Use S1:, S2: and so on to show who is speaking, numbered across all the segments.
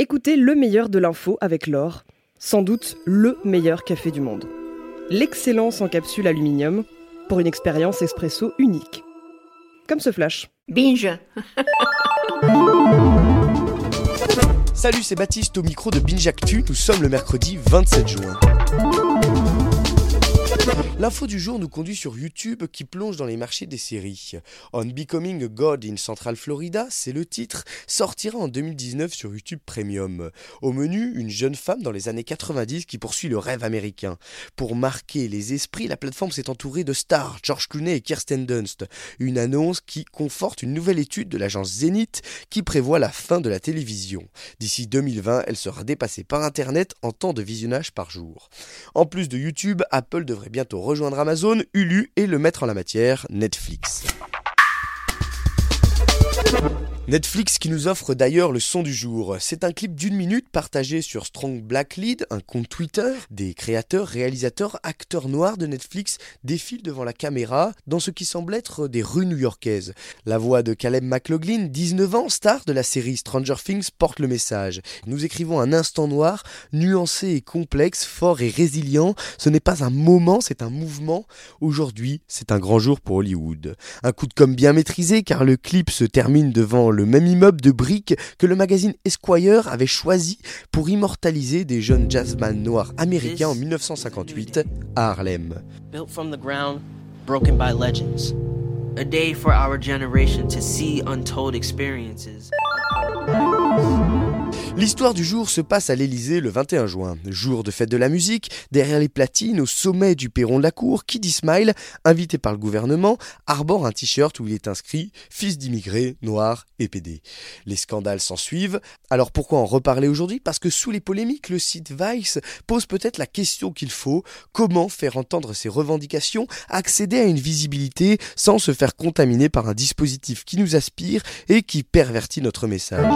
S1: Écoutez le meilleur de l'info avec l'or, sans doute le meilleur café du monde. L'excellence en capsule aluminium pour une expérience espresso unique. Comme ce flash.
S2: Binge
S3: Salut, c'est Baptiste au micro de Binge Actu. Nous sommes le mercredi 27 juin. L'info du jour nous conduit sur YouTube qui plonge dans les marchés des séries. On Becoming a God in Central Florida, c'est le titre, sortira en 2019 sur YouTube Premium. Au menu, une jeune femme dans les années 90 qui poursuit le rêve américain. Pour marquer les esprits, la plateforme s'est entourée de stars, George Clooney et Kirsten Dunst. Une annonce qui conforte une nouvelle étude de l'agence Zenith qui prévoit la fin de la télévision. D'ici 2020, elle sera dépassée par Internet en temps de visionnage par jour. En plus de YouTube, Apple devrait bientôt rejoindre Amazon, Hulu et le maître en la matière, Netflix. Netflix qui nous offre d'ailleurs le son du jour. C'est un clip d'une minute partagé sur Strong Black Lead, un compte Twitter. Des créateurs, réalisateurs, acteurs noirs de Netflix défilent devant la caméra dans ce qui semble être des rues new-yorkaises. La voix de Caleb McLaughlin, 19 ans, star de la série Stranger Things, porte le message. Nous écrivons un instant noir, nuancé et complexe, fort et résilient. Ce n'est pas un moment, c'est un mouvement. Aujourd'hui, c'est un grand jour pour Hollywood. Un coup de com' bien maîtrisé car le clip se termine devant le même immeuble de briques que le magazine Esquire avait choisi pour immortaliser des jeunes jazzman noirs américains en 1958 à Harlem.
S4: Built from the ground, broken by legends. A day for our generation to see untold experiences.
S3: L'histoire du jour se passe à l'Elysée le 21 juin, jour de fête de la musique, derrière les platines, au sommet du perron de la cour, Kid Smile, invité par le gouvernement, arbore un t-shirt où il est inscrit Fils d'immigrés, noir et PD. Les scandales s'en suivent, alors pourquoi en reparler aujourd'hui? Parce que sous les polémiques, le site Vice pose peut-être la question qu'il faut, comment faire entendre ses revendications, accéder à une visibilité sans se faire contaminer par un dispositif qui nous aspire et qui pervertit notre message?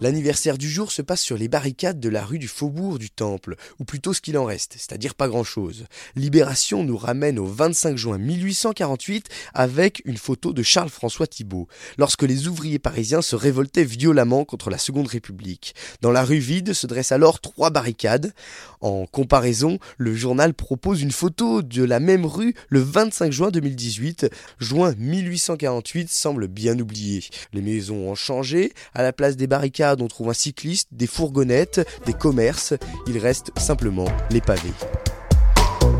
S3: L'anniversaire du jour se passe sur les barricades de la rue du Faubourg du Temple, ou plutôt ce qu'il en reste, c'est-à-dire pas grand-chose. Libération nous ramène au 25 juin 1848 avec une photo de Charles-François Thibault, lorsque les ouvriers parisiens se révoltaient violemment contre la Seconde République. Dans la rue vide se dressent alors trois barricades. En comparaison, le journal propose une photo de la même rue le 25 juin 2018. Juin 1848 semble bien oublié. Les maisons ont changé, à la place des barricades on trouve un cycliste, des fourgonnettes, des commerces. Il reste simplement les pavés.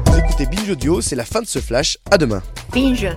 S3: Vous écoutez Binge Audio, c'est la fin de ce flash. À demain.
S2: Binge